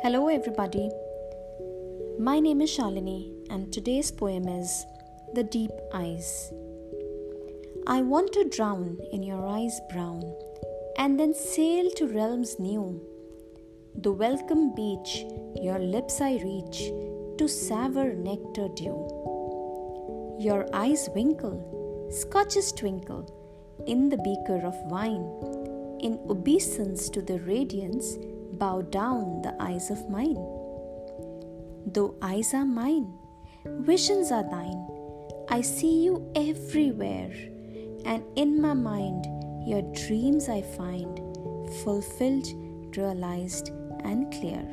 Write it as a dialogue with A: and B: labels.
A: Hello, everybody. My name is Shalini, and today's poem is The Deep Eyes. I want to drown in your eyes brown, and then sail to realms new. The welcome beach, your lips I reach to savor nectar dew. Your eyes winkle, scotches twinkle in the beaker of wine, in obeisance to the radiance bow down the eyes of mine. Though eyes are mine, visions are thine. I see you everywhere, and in my mind, your dreams I find fulfilled, realized, and clear.